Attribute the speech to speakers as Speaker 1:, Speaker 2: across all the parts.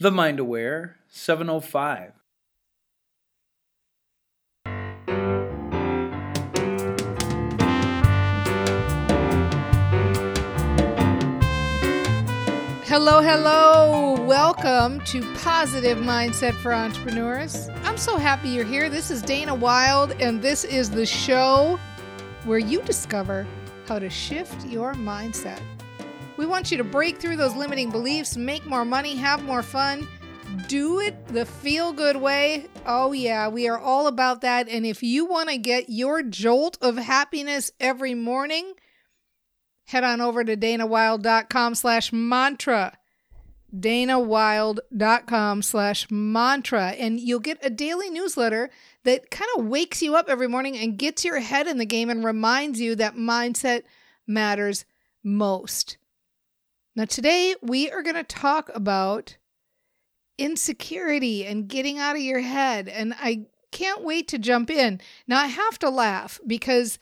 Speaker 1: The Mind Aware 705.
Speaker 2: Hello, hello. Welcome to Positive Mindset for Entrepreneurs. I'm so happy you're here. This is Dana Wilde, and this is the show where you discover how to shift your mindset. We want you to break through those limiting beliefs, make more money, have more fun, do it the feel good way. Oh, yeah, we are all about that. And if you want to get your jolt of happiness every morning, head on over to danawilde.com slash mantra danawilde.com slash mantra and you'll get a daily newsletter that kind of wakes you up every morning and gets your head in the game and reminds you that mindset matters most now today we are going to talk about insecurity and getting out of your head and i can't wait to jump in now i have to laugh because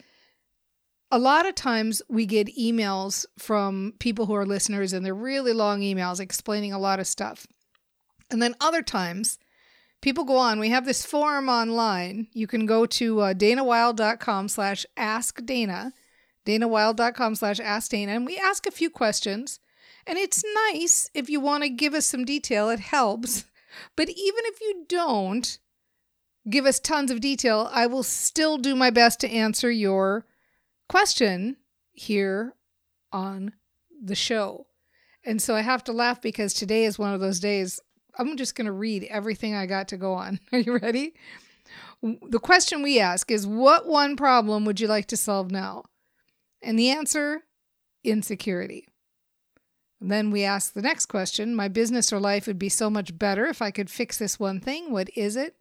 Speaker 2: a lot of times we get emails from people who are listeners and they're really long emails explaining a lot of stuff. And then other times people go on, we have this forum online. You can go to uh, danawilde.com slash ask Dana, danawilde.com slash ask Dana, and we ask a few questions. And it's nice if you want to give us some detail, it helps. But even if you don't give us tons of detail, I will still do my best to answer your question here on the show. And so I have to laugh because today is one of those days. I'm just going to read everything I got to go on. Are you ready? The question we ask is What one problem would you like to solve now? And the answer insecurity. Then we ask the next question My business or life would be so much better if I could fix this one thing. What is it?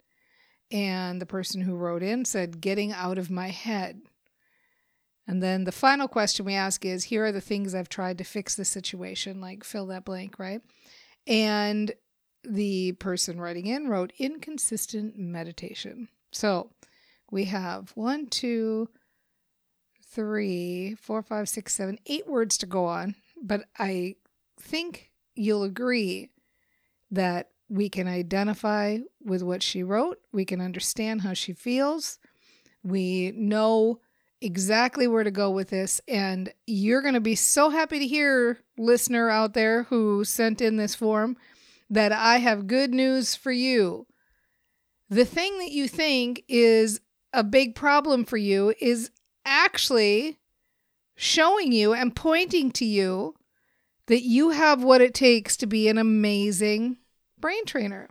Speaker 2: And the person who wrote in said, Getting out of my head. And then the final question we ask is here are the things I've tried to fix the situation, like fill that blank, right? And the person writing in wrote inconsistent meditation. So we have one, two, three, four, five, six, seven, eight words to go on. But I think you'll agree that we can identify with what she wrote, we can understand how she feels, we know exactly where to go with this. And you're going to be so happy to hear, listener out there who sent in this form, that I have good news for you. The thing that you think is a big problem for you is actually showing you and pointing to you that you have what it takes to be an amazing brain trainer.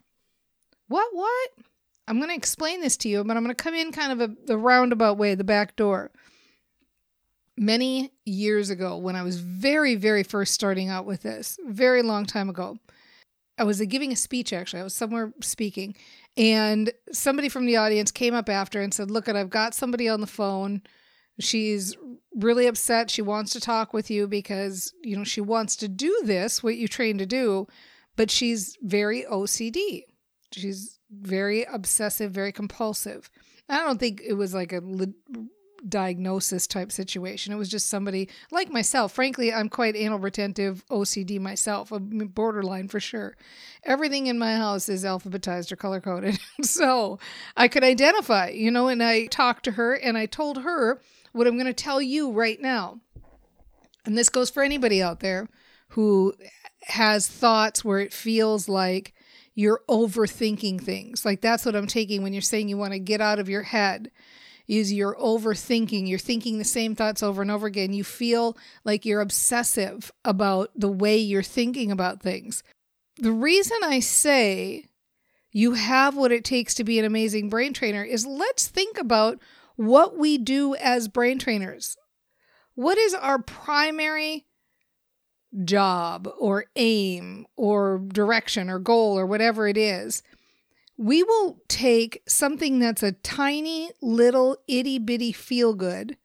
Speaker 2: What, what? I'm going to explain this to you, but I'm going to come in kind of a, the roundabout way, the back door. Many years ago, when I was very, very first starting out with this, very long time ago, I was giving a speech actually. I was somewhere speaking, and somebody from the audience came up after and said, Look, I've got somebody on the phone. She's really upset. She wants to talk with you because, you know, she wants to do this, what you train to do, but she's very OCD. She's very obsessive, very compulsive. I don't think it was like a le- diagnosis type situation. It was just somebody like myself. Frankly, I'm quite anal retentive OCD myself, a borderline for sure. Everything in my house is alphabetized or color coded. so I could identify, you know, and I talked to her and I told her what I'm going to tell you right now. And this goes for anybody out there who has thoughts where it feels like you're overthinking things. Like that's what I'm taking when you're saying you want to get out of your head. Is you're overthinking, you're thinking the same thoughts over and over again. You feel like you're obsessive about the way you're thinking about things. The reason I say you have what it takes to be an amazing brain trainer is let's think about what we do as brain trainers. What is our primary job or aim or direction or goal or whatever it is, we will take something that's a tiny little itty bitty feel good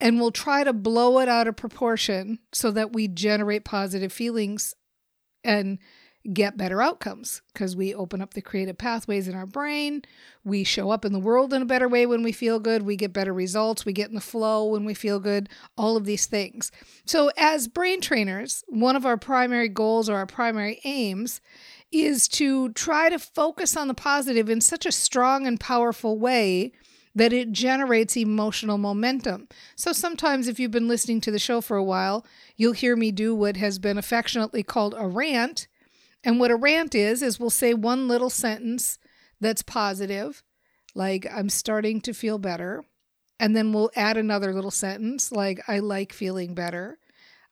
Speaker 2: and we'll try to blow it out of proportion so that we generate positive feelings and get better outcomes because we open up the creative pathways in our brain. We show up in the world in a better way when we feel good. We get better results. We get in the flow when we feel good. All of these things. So, as brain trainers, one of our primary goals or our primary aims is to try to focus on the positive in such a strong and powerful way that it generates emotional momentum. So sometimes, if you've been listening to the show for a while, you'll hear me do what has been affectionately called a rant. And what a rant is, is we'll say one little sentence that's positive, like, I'm starting to feel better. And then we'll add another little sentence, like, I like feeling better.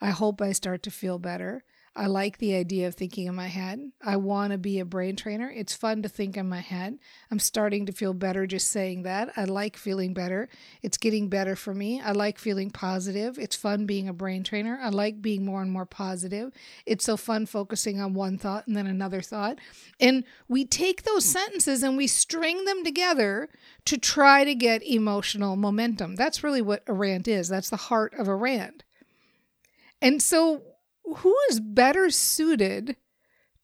Speaker 2: I hope I start to feel better. I like the idea of thinking in my head. I want to be a brain trainer. It's fun to think in my head. I'm starting to feel better just saying that. I like feeling better. It's getting better for me. I like feeling positive. It's fun being a brain trainer. I like being more and more positive. It's so fun focusing on one thought and then another thought. And we take those hmm. sentences and we string them together to try to get emotional momentum. That's really what a rant is. That's the heart of a rant. And so who is better suited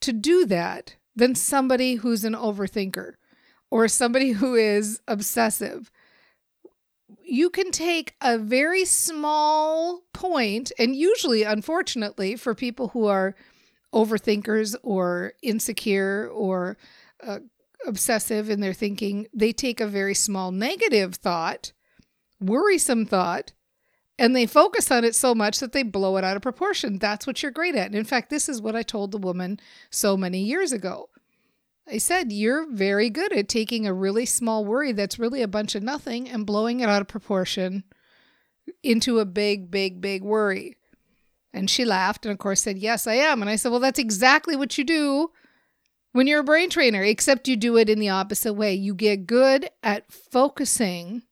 Speaker 2: to do that than somebody who's an overthinker or somebody who is obsessive? You can take a very small point, and usually, unfortunately, for people who are overthinkers or insecure or uh, obsessive in their thinking, they take a very small negative thought, worrisome thought, and they focus on it so much that they blow it out of proportion. That's what you're great at. And in fact, this is what I told the woman so many years ago. I said, You're very good at taking a really small worry that's really a bunch of nothing and blowing it out of proportion into a big, big, big worry. And she laughed and, of course, said, Yes, I am. And I said, Well, that's exactly what you do when you're a brain trainer, except you do it in the opposite way. You get good at focusing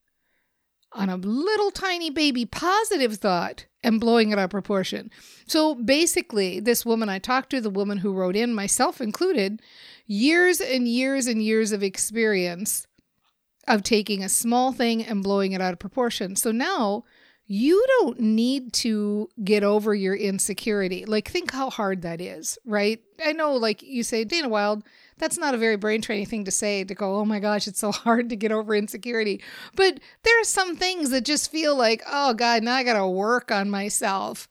Speaker 2: on a little tiny baby positive thought and blowing it out of proportion. So basically, this woman I talked to, the woman who wrote in, myself included, years and years and years of experience of taking a small thing and blowing it out of proportion. So now you don't need to get over your insecurity. Like, think how hard that is, right? I know, like you say, Dana Wilde, that's not a very brain training thing to say to go, oh my gosh, it's so hard to get over insecurity. But there are some things that just feel like, oh God, now I got to work on myself.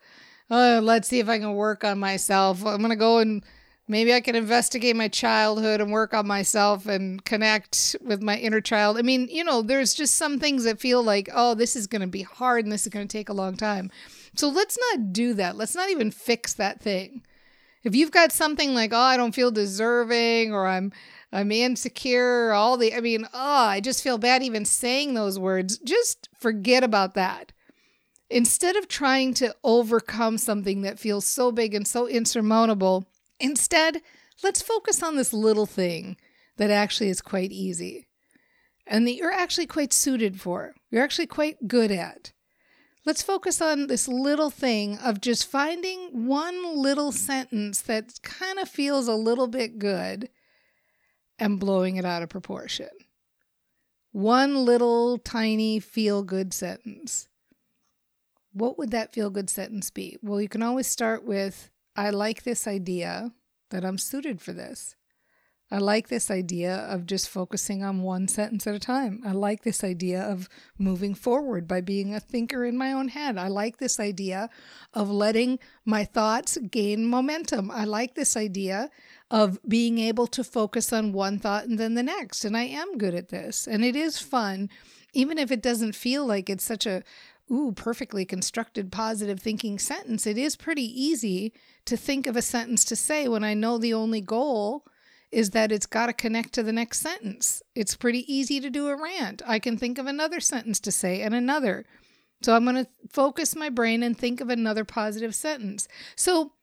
Speaker 2: Uh, let's see if I can work on myself. I'm going to go and maybe I can investigate my childhood and work on myself and connect with my inner child. I mean, you know, there's just some things that feel like, oh, this is going to be hard and this is going to take a long time. So let's not do that. Let's not even fix that thing. If you've got something like, oh, I don't feel deserving or I'm I'm insecure, all the I mean, oh, I just feel bad even saying those words. Just forget about that. Instead of trying to overcome something that feels so big and so insurmountable, instead, let's focus on this little thing that actually is quite easy and that you're actually quite suited for. You're actually quite good at. Let's focus on this little thing of just finding one little sentence that kind of feels a little bit good and blowing it out of proportion. One little tiny feel good sentence. What would that feel good sentence be? Well, you can always start with I like this idea that I'm suited for this. I like this idea of just focusing on one sentence at a time. I like this idea of moving forward by being a thinker in my own head. I like this idea of letting my thoughts gain momentum. I like this idea of being able to focus on one thought and then the next. And I am good at this. And it is fun, even if it doesn't feel like it's such a ooh, perfectly constructed positive thinking sentence. It is pretty easy to think of a sentence to say when I know the only goal is that it's got to connect to the next sentence. It's pretty easy to do a rant. I can think of another sentence to say and another. So I'm going to focus my brain and think of another positive sentence. So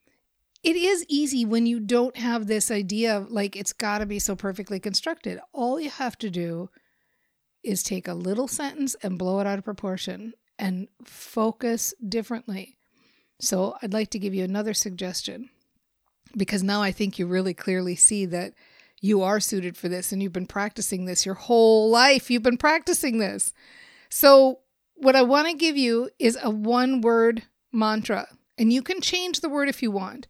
Speaker 2: it is easy when you don't have this idea of like it's got to be so perfectly constructed. All you have to do is take a little sentence and blow it out of proportion and focus differently. So I'd like to give you another suggestion because now I think you really clearly see that you are suited for this and you've been practicing this your whole life. You've been practicing this. So, what I want to give you is a one word mantra, and you can change the word if you want.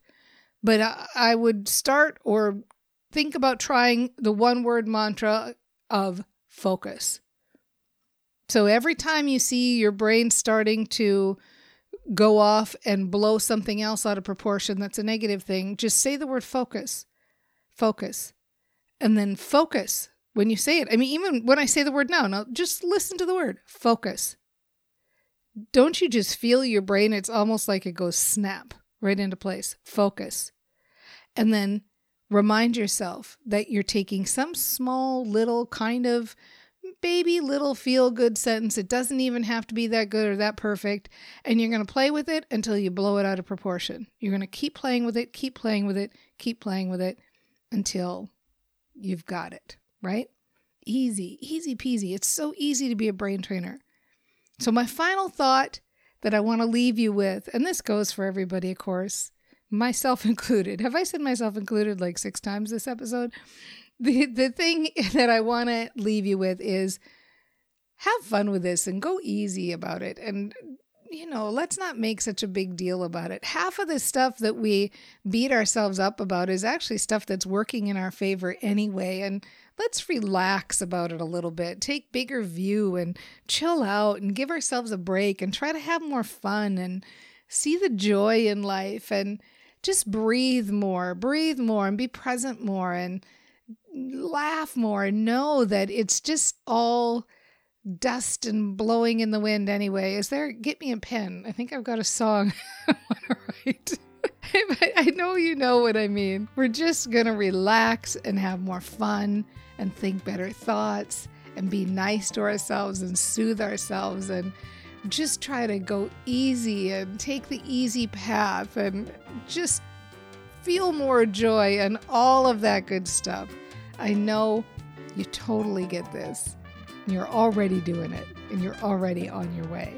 Speaker 2: But I, would start or think about trying the one word mantra of focus. So every time you see your brain starting to go off and blow something else out of proportion that's a negative thing, just say the word focus. Focus. And then focus when you say it. I mean, even when I say the word now, now just listen to the word focus. Don't you just feel your brain? It's almost like it goes snap right into place. Focus. And then remind yourself that you're taking some small little kind of baby little feel good sentence. It doesn't even have to be that good or that perfect. And you're going to play with it until you blow it out of proportion. You're going to keep playing with it, keep playing with it, keep playing with it until you've got it, right? Easy, easy peasy. It's so easy to be a brain trainer. So, my final thought that I want to leave you with, and this goes for everybody, of course, myself included. Have I said myself included like six times this episode? The, the thing that I want to leave you with is have fun with this and go easy about it. And, you know, let's not make such a big deal about it. Half of the stuff that we beat ourselves up about is actually stuff that's working in our favor anyway. And let's relax about it a little bit. Take bigger view and chill out and give ourselves a break and try to have more fun and see the joy in life and just breathe more, breathe more and be present more and laugh more and know that it's just all dust and blowing in the wind anyway. Is there get me a pen? I think I've got a song I want to write. I know you know what I mean. We're just going to relax and have more fun and think better thoughts and be nice to ourselves and soothe ourselves and just try to go easy and take the easy path and just feel more joy and all of that good stuff. I know you totally get this. You're already doing it and you're already on your way.